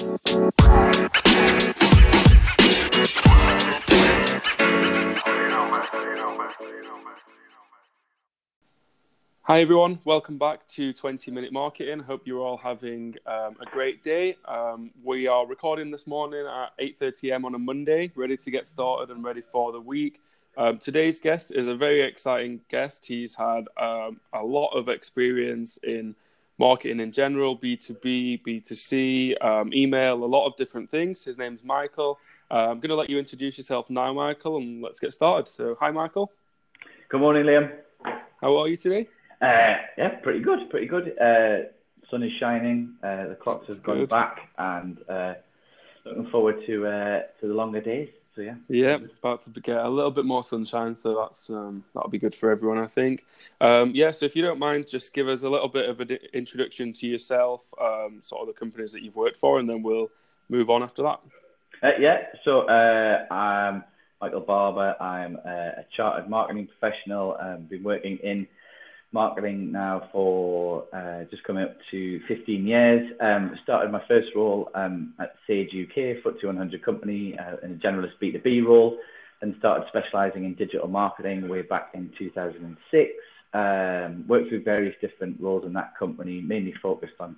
Hi everyone, welcome back to 20 Minute Marketing. Hope you're all having um, a great day. Um, we are recording this morning at 8:30 a.m. on a Monday, ready to get started and ready for the week. Um, today's guest is a very exciting guest. He's had um, a lot of experience in marketing in general, B2B, B2C, um, email, a lot of different things. His name's Michael. Uh, I'm going to let you introduce yourself now, Michael, and let's get started. So, hi, Michael. Good morning, Liam. How are you today? Uh, yeah, pretty good, pretty good. Uh, sun is shining. Uh, the clocks have gone back, and uh, looking forward to uh, to the longer days. So yeah. Yeah, about to get a little bit more sunshine, so that's um, that'll be good for everyone, I think. Um, yeah, so if you don't mind, just give us a little bit of an introduction to yourself, um, sort of the companies that you've worked for, and then we'll move on after that. Uh, yeah, so uh, I'm Michael Barber. I'm a chartered marketing professional. I've been working in marketing now for uh, just coming up to 15 years. Um, started my first role um, at Sage UK, FTSE 100 company, uh, in a generalist B2B role, and started specialising in digital marketing way back in 2006. Um, worked with various different roles in that company, mainly focused on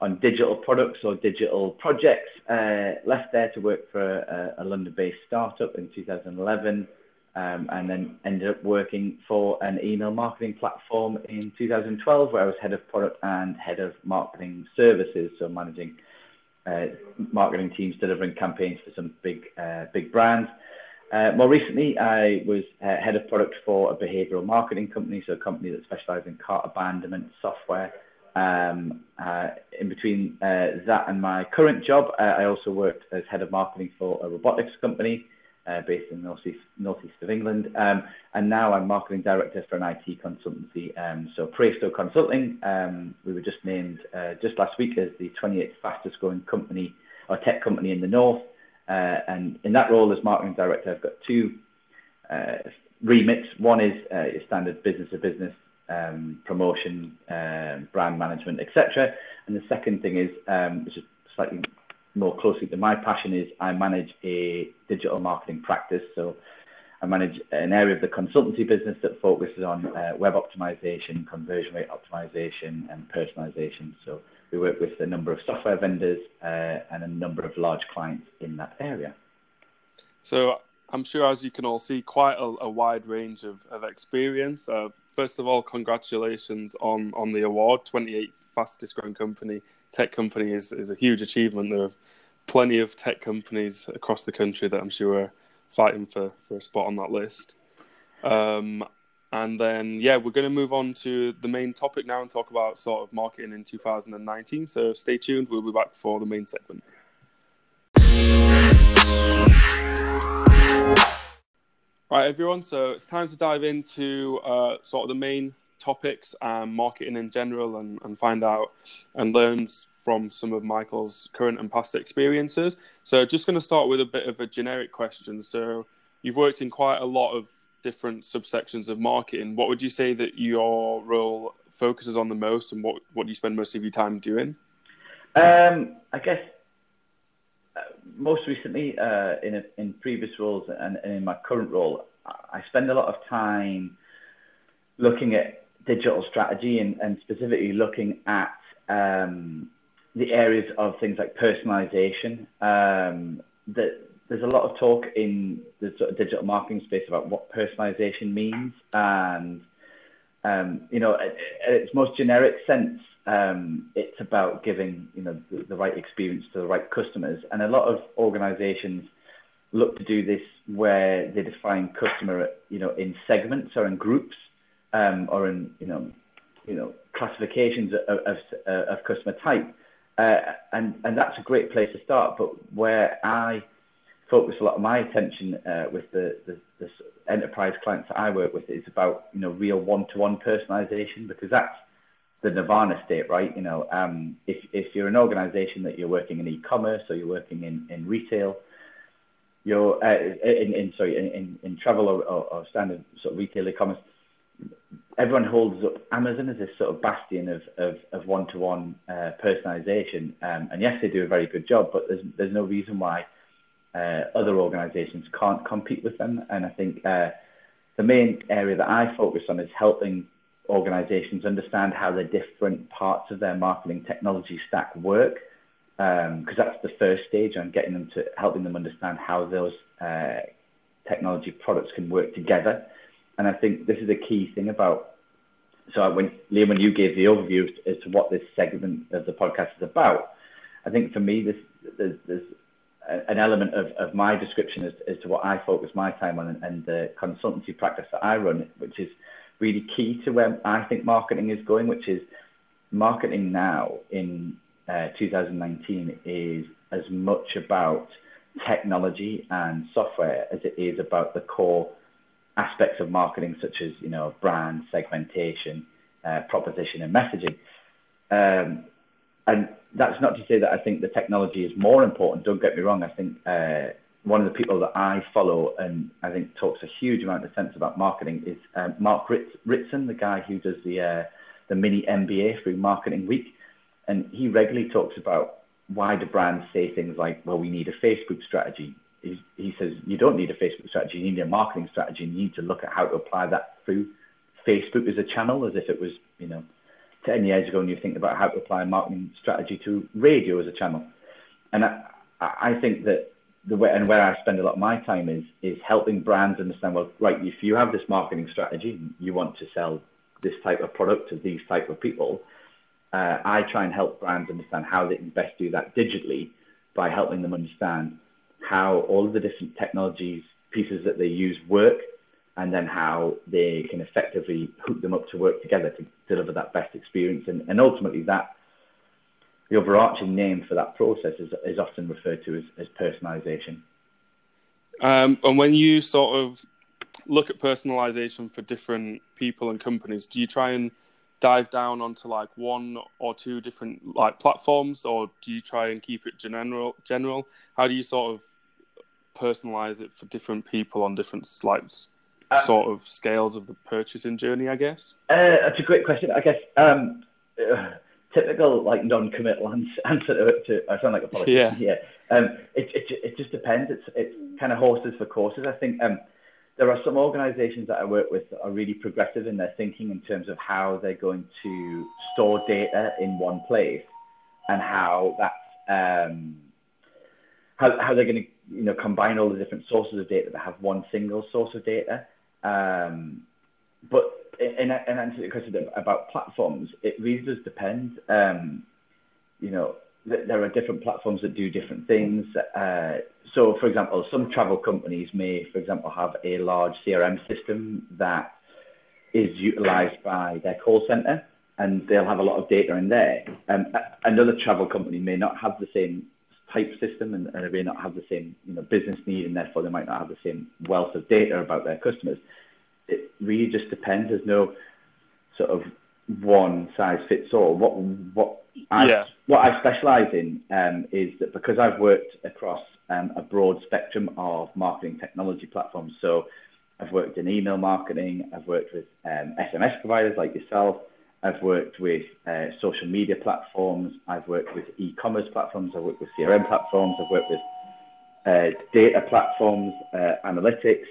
on digital products or digital projects. Uh, left there to work for a, a London-based startup in 2011 um, and then ended up working for an email marketing platform in 2012 where I was head of product and head of marketing services, so managing uh, marketing teams delivering campaigns for some big uh, big brands. Uh, more recently, I was uh, head of product for a behavioral marketing company, so a company that specializes in cart abandonment software. Um, uh, in between uh, that and my current job, I also worked as head of marketing for a robotics company uh, based in the northeast, northeast of England. Um, and now I'm marketing director for an IT consultancy. Um, so Presto Consulting, um, we were just named uh, just last week as the 28th fastest growing company or tech company in the north. Uh, and in that role as marketing director, I've got two uh, remits. One is uh, your standard business to business um, promotion, um, brand management, etc. And the second thing is, um, which is slightly more closely to my passion is I manage a digital marketing practice. So I manage an area of the consultancy business that focuses on uh, web optimization, conversion rate optimization, and personalization. So we work with a number of software vendors uh, and a number of large clients in that area. So I'm sure, as you can all see, quite a, a wide range of, of experience. Uh, first of all, congratulations on, on the award. 28th fastest growing company tech company is, is a huge achievement. There are plenty of tech companies across the country that I'm sure are fighting for, for a spot on that list. Um, and then, yeah, we're going to move on to the main topic now and talk about sort of marketing in 2019. So stay tuned. We'll be back for the main segment. Right, everyone. So it's time to dive into uh, sort of the main topics and marketing in general and, and find out and learn from some of Michael's current and past experiences. So, just going to start with a bit of a generic question. So, you've worked in quite a lot of different subsections of marketing. What would you say that your role focuses on the most, and what, what do you spend most of your time doing? Um, I guess uh, most recently, uh, in a, in previous roles and, and in my current role, I spend a lot of time looking at digital strategy and, and specifically looking at um, the areas of things like personalization. Um, that there's a lot of talk in the sort of digital marketing space about what personalization means, and um, you know, its most generic sense, um, it's about giving you know the, the, right experience to the right customers, and a lot of organizations look to do this where they define customer you know in segments or in groups um, or in you know you know classifications of, of, of customer type, uh, and and that's a great place to start. But where I focus a lot of my attention uh, with the, the, the enterprise clients that I work with is about you know real one-to-one personalization because that's the nirvana state, right? You know, um, if if you're an organization that you're working in e-commerce or you're working in in retail, you're uh, in, in sorry in, in, in travel or, or, or standard sort of retail e-commerce everyone holds up Amazon as this sort of bastion of, of, of one-to-one uh, personalization. Um, and yes, they do a very good job, but there's, there's no reason why uh, other organizations can't compete with them. And I think uh, the main area that I focus on is helping organizations understand how the different parts of their marketing technology stack work. Because um, that's the first stage on getting them to helping them understand how those uh, technology products can work together. And I think this is a key thing about. So when Liam, when you gave the overview as to what this segment of the podcast is about, I think for me, this there's, there's an element of, of my description as, as to what I focus my time on and, and the consultancy practice that I run, which is really key to where I think marketing is going, which is marketing now in uh, 2019 is as much about technology and software as it is about the core aspects of marketing, such as you know brand segmentation, uh, proposition, and messaging. Um, and that's not to say that I think the technology is more important. Don't get me wrong. I think uh, one of the people that I follow and I think talks a huge amount of sense about marketing is um, Mark Ritz, Ritson, the guy who does the uh, the mini MBA through Marketing Week, and he regularly talks about why do brands say things like, "Well, we need a Facebook strategy." He, says you don't need a Facebook strategy; you need a marketing strategy. You need to look at how to apply that through Facebook as a channel, as if it was, you know, 10 years ago, and you think about how to apply a marketing strategy to radio as a channel. And I, I think that the way and where I spend a lot of my time is is helping brands understand well right if you have this marketing strategy you want to sell this type of product to these type of people uh, I try and help brands understand how they can best do that digitally by helping them understand how all of the different technologies pieces that they use work and then how they can effectively hook them up to work together to deliver that best experience and, and ultimately that the overarching name for that process is, is often referred to as, as personalization. Um, and when you sort of look at personalization for different people and companies, do you try and dive down onto like one or two different like platforms, or do you try and keep it general? General? How do you sort of personalize it for different people on different like uh, sort of scales of the purchasing journey? I guess. Uh, that's a great question. I guess. Um, uh, typical like non-committal answer to, to I sound like a politician. Yeah. Yeah. Um, it, it, it just depends. It's it's kind of horses for courses. I think um, there are some organisations that I work with that are really progressive in their thinking in terms of how they're going to store data in one place and how that um, how how they're going to you know combine all the different sources of data that have one single source of data. Um, but in, in answer to the question about platforms, it really does depend. Um, you know, th- there are different platforms that do different things. Uh, so, for example, some travel companies may, for example, have a large CRM system that is utilized by their call center and they'll have a lot of data in there. Um, another travel company may not have the same type system and, and they may not have the same you know, business need and therefore they might not have the same wealth of data about their customers it really just depends. There's no sort of one size fits all. What what I yeah. what I specialize in um, is that because I've worked across um, a broad spectrum of marketing technology platforms. So I've worked in email marketing. I've worked with um, SMS providers like yourself. I've worked with uh, social media platforms. I've worked with e-commerce platforms. I've worked with CRM platforms. I've worked with uh, data platforms, uh, analytics.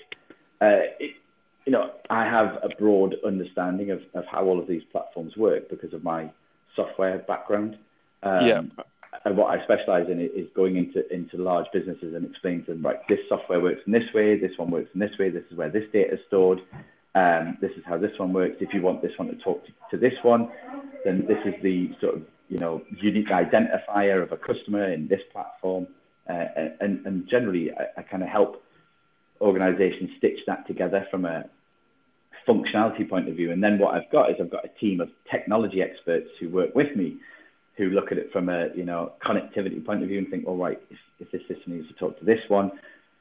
Uh, it, you know, I have a broad understanding of, of how all of these platforms work because of my software background. Um, yeah. And what I specialize in is going into, into large businesses and explaining to them, right, this software works in this way, this one works in this way, this is where this data is stored, um, this is how this one works. If you want this one to talk to, to this one, then this is the sort of, you know, unique identifier of a customer in this platform. Uh, and, and generally, I, I kind of help organizations stitch that together from a functionality point of view. And then what I've got is I've got a team of technology experts who work with me who look at it from a you know connectivity point of view and think, all right, if, if this system needs to talk to this one,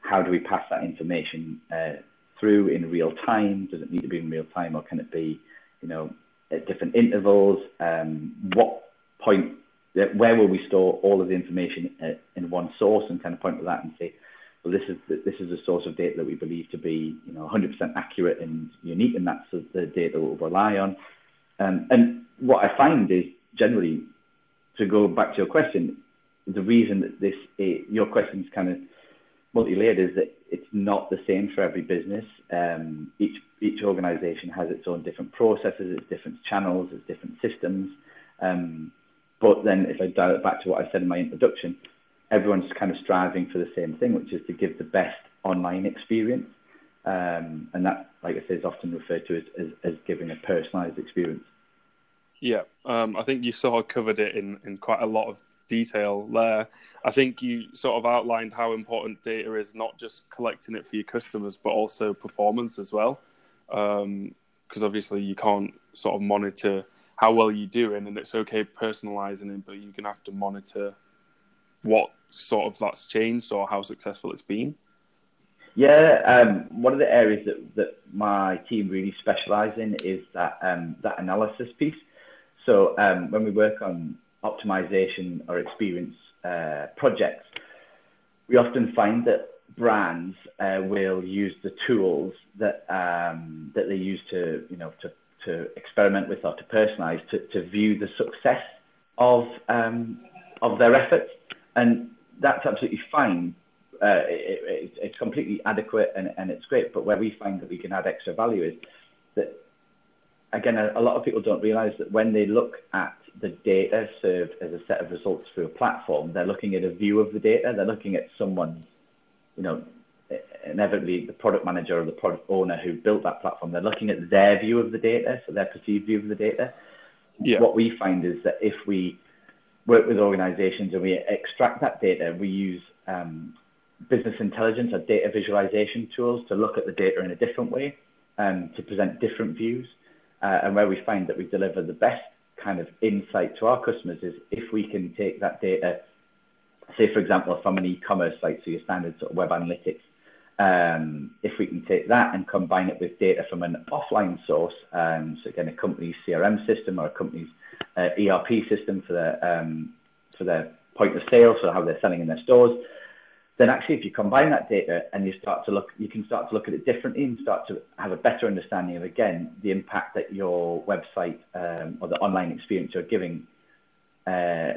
how do we pass that information uh, through in real time? Does it need to be in real time or can it be, you know, at different intervals? Um, what point, where will we store all of the information uh, in one source and kind of point to that and say, well, this is the, this is a source of data that we believe to be you know 100% accurate and unique, and that's the data we'll rely on. Um, and what I find is generally, to go back to your question, the reason that this it, your question is kind of multi-layered is that it's not the same for every business. Um, each each organization has its own different processes, its different channels, its different systems. Um, but then, if I dial it back to what I said in my introduction, everyone's kind of striving for the same thing, which is to give the best online experience. Um, and that, like I say, is often referred to as, as, as giving a personalized experience. Yeah, um, I think you sort of covered it in, in quite a lot of detail there. I think you sort of outlined how important data is, not just collecting it for your customers, but also performance as well. Because um, obviously you can't sort of monitor how well you're doing, and it's okay personalizing it, but you're gonna have to monitor what sort of that's changed or how successful it's been. Yeah, um, one of the areas that, that my team really specialise in is that um, that analysis piece. So um, when we work on optimization or experience uh, projects, we often find that brands uh, will use the tools that um, that they use to you know to to experiment with or to personalize to, to view the success of um, of their efforts, and that's absolutely fine. Uh, it, it, it's completely adequate and, and it's great. But where we find that we can add extra value is that again, a, a lot of people don't realize that when they look at the data served as a set of results through a platform, they're looking at a view of the data. They're looking at someone, you know, inevitably the product manager or the product owner who built that platform. They're looking at their view of the data, so their perceived view of the data. Yeah. What we find is that if we work with organizations and we extract that data, we use um, business intelligence or data visualization tools to look at the data in a different way and um, to present different views. Uh, and where we find that we deliver the best kind of insight to our customers is if we can take that data, say for example from an e-commerce site, so your standard sort of web analytics, um, if we can take that and combine it with data from an offline source, um, so again a company's CRM system or a company's uh, ERP system for their um, for their point of sale, so how they're selling in their stores, then actually if you combine that data and you start to look, you can start to look at it differently and start to have a better understanding of, again, the impact that your website um, or the online experience you're giving, uh,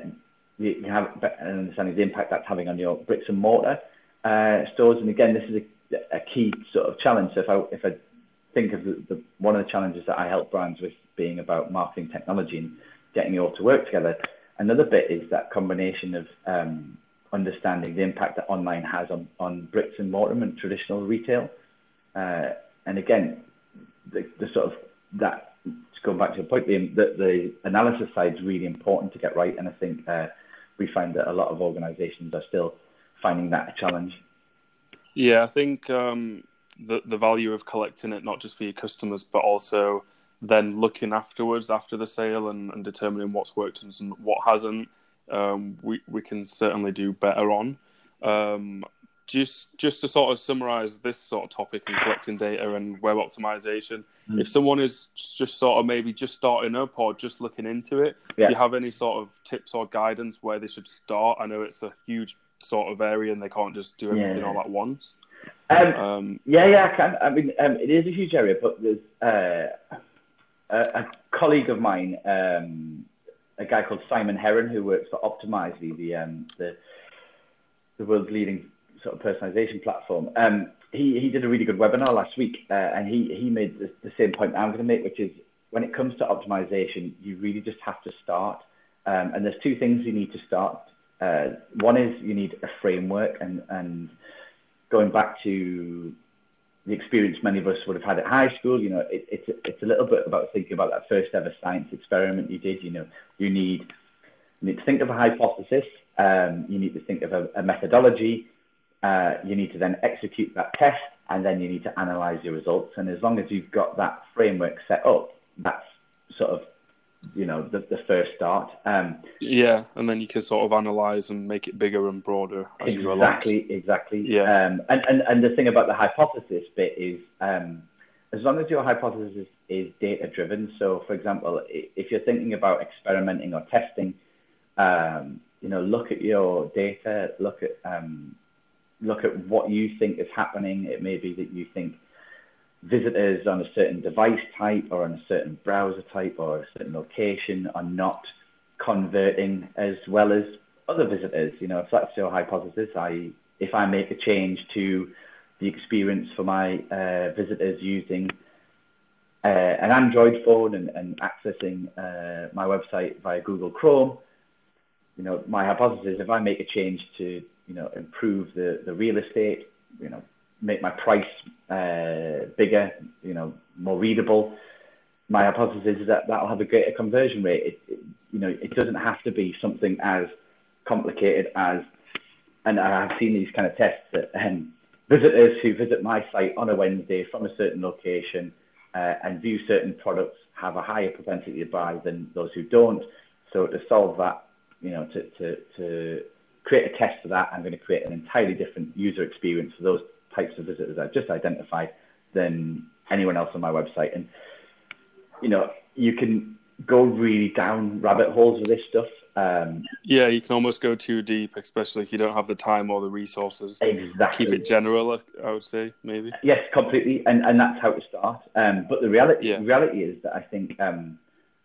you have an understanding of the impact that's having on your bricks and mortar uh, stores. And again, this is a, a, key sort of challenge. So if I, if I think of the, the, one of the challenges that I help brands with being about marketing technology and getting it all to work together, another bit is that combination of um, understanding the impact that online has on, on bricks and mortar and traditional retail. Uh, and again, the, the sort of that, going back to your point, the, the, the analysis side is really important to get right. And I think uh, we find that a lot of organizations are still finding that a challenge. Yeah, I think um, the, the value of collecting it, not just for your customers, but also then looking afterwards after the sale and, and determining what's worked and what hasn't um, we we can certainly do better on. Um, just just to sort of summarize this sort of topic and collecting data and web optimization, mm. if someone is just sort of maybe just starting up or just looking into it, yeah. do you have any sort of tips or guidance where they should start? I know it's a huge sort of area and they can't just do everything yeah. all at once. Um, um, yeah, yeah, I can. I mean, um, it is a huge area, but there's uh, a, a, colleague of mine um, a guy called Simon Heron who works for Optimizely, the um, the the world's leading sort of personalization platform. Um, he he did a really good webinar last week, uh, and he he made the, the same point I'm going to make, which is when it comes to optimization, you really just have to start. Um, and there's two things you need to start. Uh, one is you need a framework, and and going back to the experience many of us would have had at high school. You know, it, it's it's a little bit about thinking about that first ever science experiment you did. You know, you need you need to think of a hypothesis. Um, you need to think of a, a methodology. Uh, you need to then execute that test, and then you need to analyze your results. And as long as you've got that framework set up, that's sort of you know the, the first start. Um, yeah, and then you can sort of analyze and make it bigger and broader as exactly, Exactly, Yeah. Um, and, and and the thing about the hypothesis bit is, um, as long as your hypothesis is, is data driven. So, for example, if you're thinking about experimenting or testing, um, you know, look at your data, look at um, look at what you think is happening. It may be that you think visitors on a certain device type or on a certain browser type or a certain location are not converting as well as other visitors. You know, if that's your hypothesis, I if I make a change to the experience for my uh, visitors using uh, an Android phone and, and accessing uh, my website via Google Chrome, you know, my hypothesis, if I make a change to, you know, improve the, the real estate, you know, make my price uh, bigger, you know, more readable, my hypothesis is that that'll have a greater conversion rate. It, it, you know, it doesn't have to be something as complicated as, and I've seen these kind of tests that um, visitors who visit my site on a Wednesday from a certain location uh, and view certain products have a higher propensity to buy than those who don't. So to solve that, you know, to, to, to create a test for that, I'm going to create an entirely different user experience for those types of visitors I've just identified than anyone else on my website. And, you know, you can go really down rabbit holes with this stuff. Um, yeah, you can almost go too deep, especially if you don't have the time or the resources. Exactly. Keep it general, I would say, maybe. Yes, completely, and and that's how to start. Um, but the reality, yeah. reality is that I think um,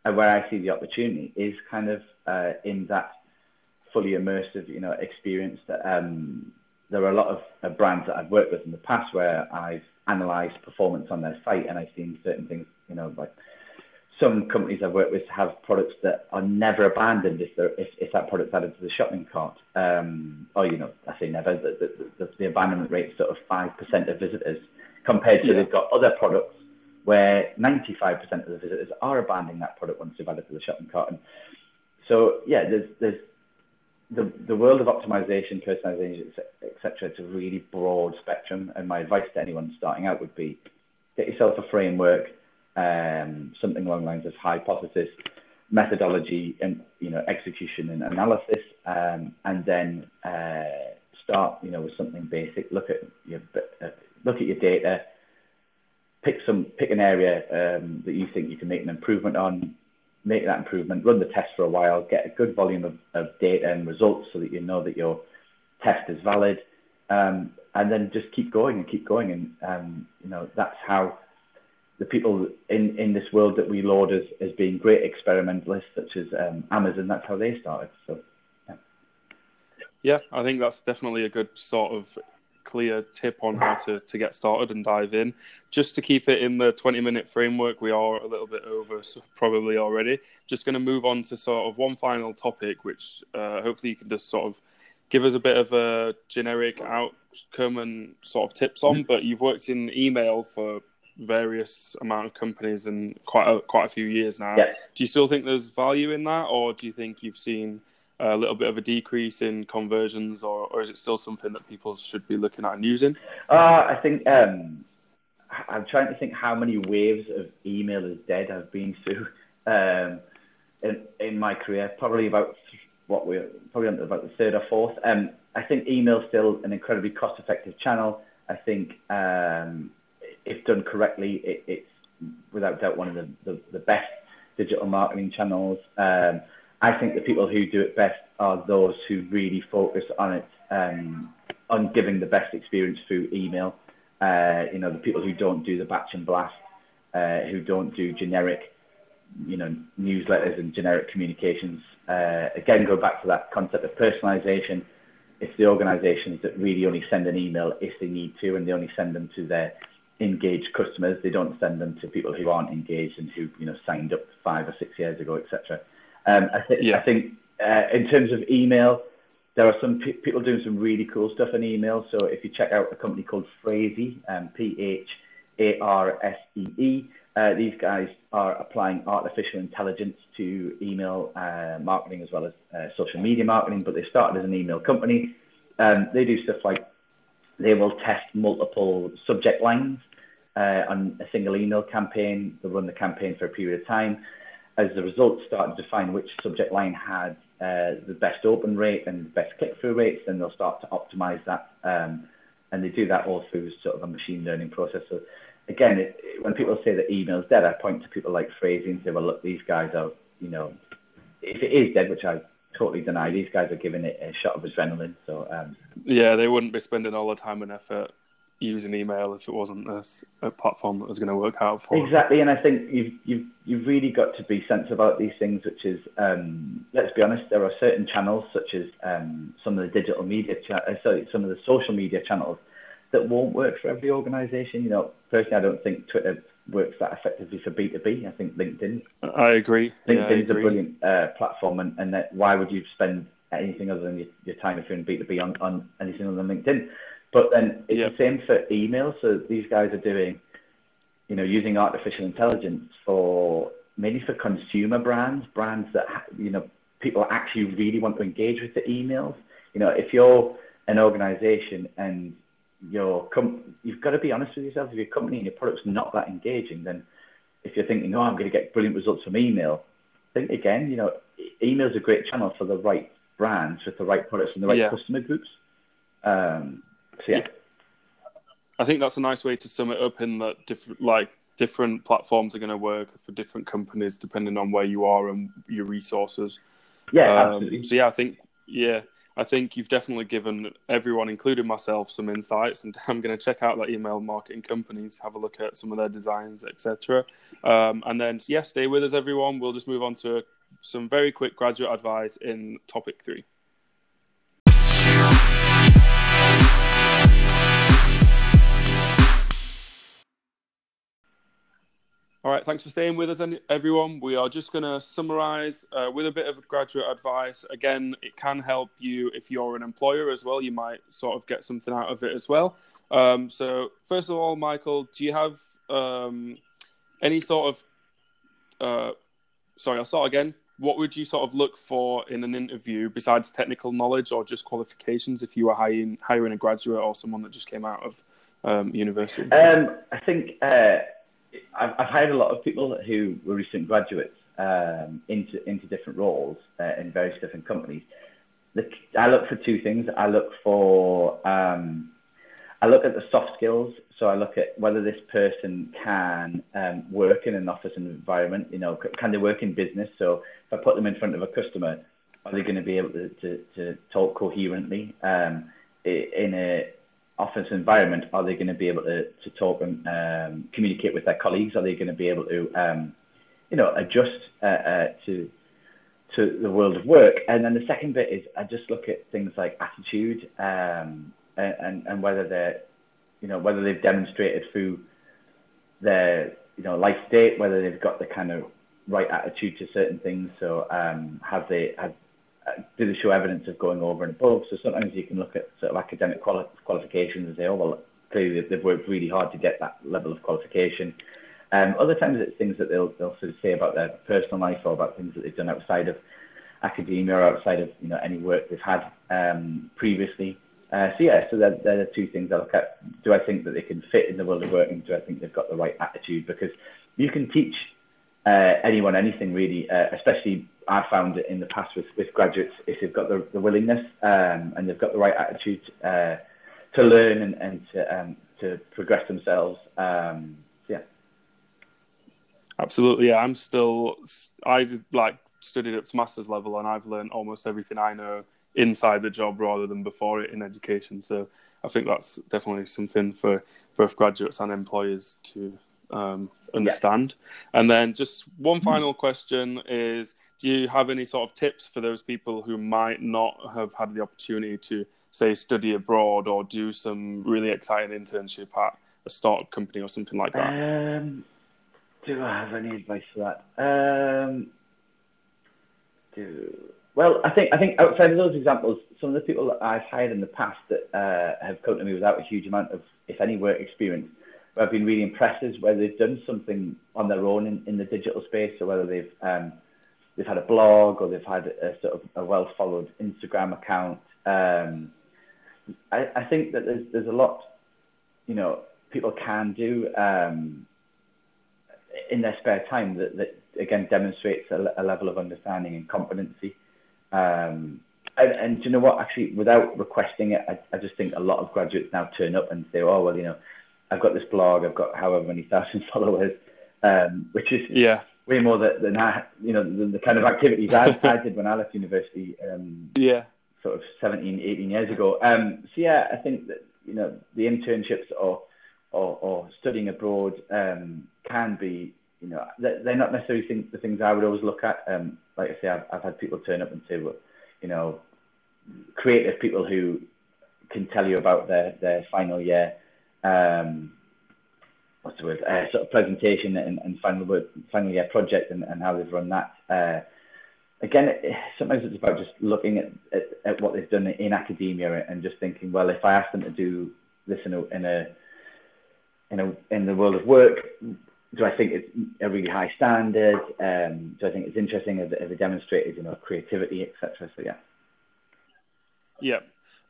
where I see the opportunity is kind of uh, in that fully immersive, you know, experience. That um, there are a lot of uh, brands that I've worked with in the past where I've analysed performance on their site, and I've seen certain things, you know, like some companies I've worked with have products that are never abandoned if, if, if that product's added to the shopping cart. Um, or, you know, I say never, the, the, the, the abandonment rate is sort of 5% of visitors compared to yeah. they've got other products where 95% of the visitors are abandoning that product once they've added to the shopping cart. And so, yeah, there's, there's the, the world of optimization, personalization, etc. It's a really broad spectrum. And my advice to anyone starting out would be get yourself a framework um, something along the lines of hypothesis, methodology, and you know execution and analysis, um, and then uh, start you know with something basic. Look at your uh, look at your data. Pick some pick an area um, that you think you can make an improvement on. Make that improvement. Run the test for a while. Get a good volume of, of data and results so that you know that your test is valid. Um, and then just keep going and keep going. And um, you know that's how the people in, in this world that we laud as, as being great experimentalists, such as um, Amazon, that's how they started. So, yeah. yeah, I think that's definitely a good sort of clear tip on how to, to get started and dive in. Just to keep it in the 20 minute framework, we are a little bit over so probably already. Just going to move on to sort of one final topic, which uh, hopefully you can just sort of give us a bit of a generic outcome and sort of tips on. But you've worked in email for various amount of companies in quite a, quite a few years now. Yes. Do you still think there's value in that, or do you think you've seen a little bit of a decrease in conversions, or, or is it still something that people should be looking at and using? Uh, I think um, I'm trying to think how many waves of email is dead I've been through um, in in my career. Probably about what we're probably about the third or fourth. Um, I think email is still an incredibly cost-effective channel. I think um, if done correctly, it, it's without doubt one of the, the, the best digital marketing channels. Um, I think the people who do it best are those who really focus on it, um, on giving the best experience through email. Uh, you know, the people who don't do the batch and blast, uh, who don't do generic, you know, newsletters and generic communications. Uh, again, go back to that concept of personalization. It's the organizations that really only send an email if they need to, and they only send them to their engaged customers. They don't send them to people who aren't engaged and who you know signed up five or six years ago, etc. Um, I, th- yeah. I think uh, in terms of email, there are some p- people doing some really cool stuff in email. So if you check out a company called Phrasee, um, P H A R S E E, uh, these guys are applying artificial intelligence to email uh, marketing as well as uh, social media marketing. But they started as an email company. Um, they do stuff like they will test multiple subject lines uh, on a single email campaign. They'll run the campaign for a period of time. As the results start to define which subject line had uh, the best open rate and the best click-through rates, then they'll start to optimize that. Um, and they do that all through sort of a machine learning process. So again, it, it, when people say that email's dead, I point to people like Phrasee and say, well, look, these guys are, you know, if it is dead, which I totally deny, these guys are giving it a shot of adrenaline. So um, Yeah, they wouldn't be spending all the time and effort using email if it wasn't a, a platform that was going to work out for. Exactly, and I think you've you've you've really got to be sensible about these things. Which is, um, let's be honest, there are certain channels such as um, some of the digital media, cha- uh, sorry, some of the social media channels that won't work for every organisation. You know, personally, I don't think Twitter works that effectively for B two B. I think LinkedIn. I agree. LinkedIn's yeah, a brilliant uh, platform, and, and that, why would you spend anything other than your, your time if you're in B two B on on anything other than LinkedIn? But then it's the same for email. So these guys are doing, you know, using artificial intelligence for mainly for consumer brands, brands that you know people actually really want to engage with the emails. You know, if you're an organization and your com- you've got to be honest with yourself. If your company and your product's not that engaging, then if you're thinking, oh, I'm going to get brilliant results from email, think again. You know, email's a great channel for the right brands with the right products and the right Yeah. customer groups. Um, so yeah. I think that's a nice way to sum it up in that different like different platforms are going to work for different companies depending on where you are and your resources. Yeah, Um, absolutely. So yeah, I think yeah, I think you've definitely given everyone, including myself, some insights, and I'm going to check out that email marketing companies, have a look at some of their designs, etc. Um, and then yeah, stay with us, everyone. We'll just move on to some very quick graduate advice in topic three. All right, thanks for staying with us, everyone. We are just going to summarize uh, with a bit of graduate advice. Again, it can help you if you're an employer as well. You might sort of get something out of it as well. Um, so, first of all, Michael, do you have um, any sort of. Uh, sorry, I'll start again. What would you sort of look for in an interview besides technical knowledge or just qualifications if you were hiring, hiring a graduate or someone that just came out of um, university? Um, I think uh, I've, I've hired a lot of people who were recent graduates um, into into different roles uh, in various different companies. The, I look for two things. I look for um, I look at the soft skills. So I look at whether this person can um, work in an office environment. You know, can they work in business? So if I put them in front of a customer, are they going to be able to, to, to talk coherently um, in a office environment? Are they going to be able to, to talk and um, communicate with their colleagues? Are they going to be able to, um, you know, adjust uh, uh, to to the world of work? And then the second bit is I just look at things like attitude um, and, and whether they're, you know, whether they've demonstrated through their you know life state whether they've got the kind of right attitude to certain things. So um, have they have do they show evidence of going over and above? So sometimes you can look at sort of academic quali- qualifications and say, oh well, clearly they've, worked really hard to get that level of qualification. Um, other times it's things that they'll they'll sort of say about their personal life or about things that they've done outside of academia or outside of you know any work they've had um, previously. Uh, so yeah, so they're, they're the two things I look at. Do I think that they can fit in the world of work, and do I think they've got the right attitude? Because you can teach uh, anyone anything really, uh, especially I found it in the past with, with graduates if they've got the, the willingness um, and they've got the right attitude uh, to learn and, and to um, to progress themselves. Um, yeah. Absolutely, yeah. I'm still. I did, like studied up to master's level, and I've learned almost everything I know inside the job rather than before it in education. So I think that's definitely something for both graduates and employers to um, understand. And then just one final question is: Do you have any sort of tips for those people who might not have had the opportunity to, say, study abroad or do some really exciting internship at a startup company or something like that? Um, do I have any advice for that? Um, do well, I think I think outside of those examples, some of the people that I've hired in the past that uh, have come to me without a huge amount of, if any, work experience, I've been really impressed is whether they've done something on their own in, in the digital space, or whether they've um, they've had a blog or they've had a sort of a well followed Instagram account. Um, I, I think that there's there's a lot, you know, people can do um, in their spare time that, that again demonstrates a, a level of understanding and competency. Um, and, and do you know what? Actually, without requesting it, I, I just think a lot of graduates now turn up and say, "Oh well, you know, I've got this blog, I've got however many thousand followers," um, which is Yeah. way more than, than I, you know, the, the kind of activities I, I did when I left university. Um, Yeah. sort of 17, 18 years ago. Um, so yeah, I think that you know the internships or or, or studying abroad um, can be you know they're not necessarily think, the things I would always look at. Um, like I say, I've, I've had people turn up and say, well, you know, creative people who can tell you about their their final year. Um, what's the word? Uh, sort of presentation and, and final word, final project and, and how they've run that. Uh, again, sometimes it's about just looking at, at, at, what they've done in academia and just thinking, well, if I ask them to do this in a in a in a in the world of work, do I think it's a really high standard? Um, do I think it's interesting as, as it demonstrated, you know, creativity, etc. So yeah. Yeah,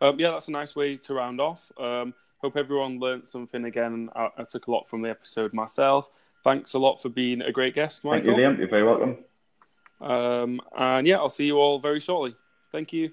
um, yeah, that's a nice way to round off. Um, hope everyone learned something again. I, I, took a lot from the episode myself. Thanks a lot for being a great guest, Michael. Thank you, Liam. You're very welcome. Um, and yeah, I'll see you all very shortly. Thank you.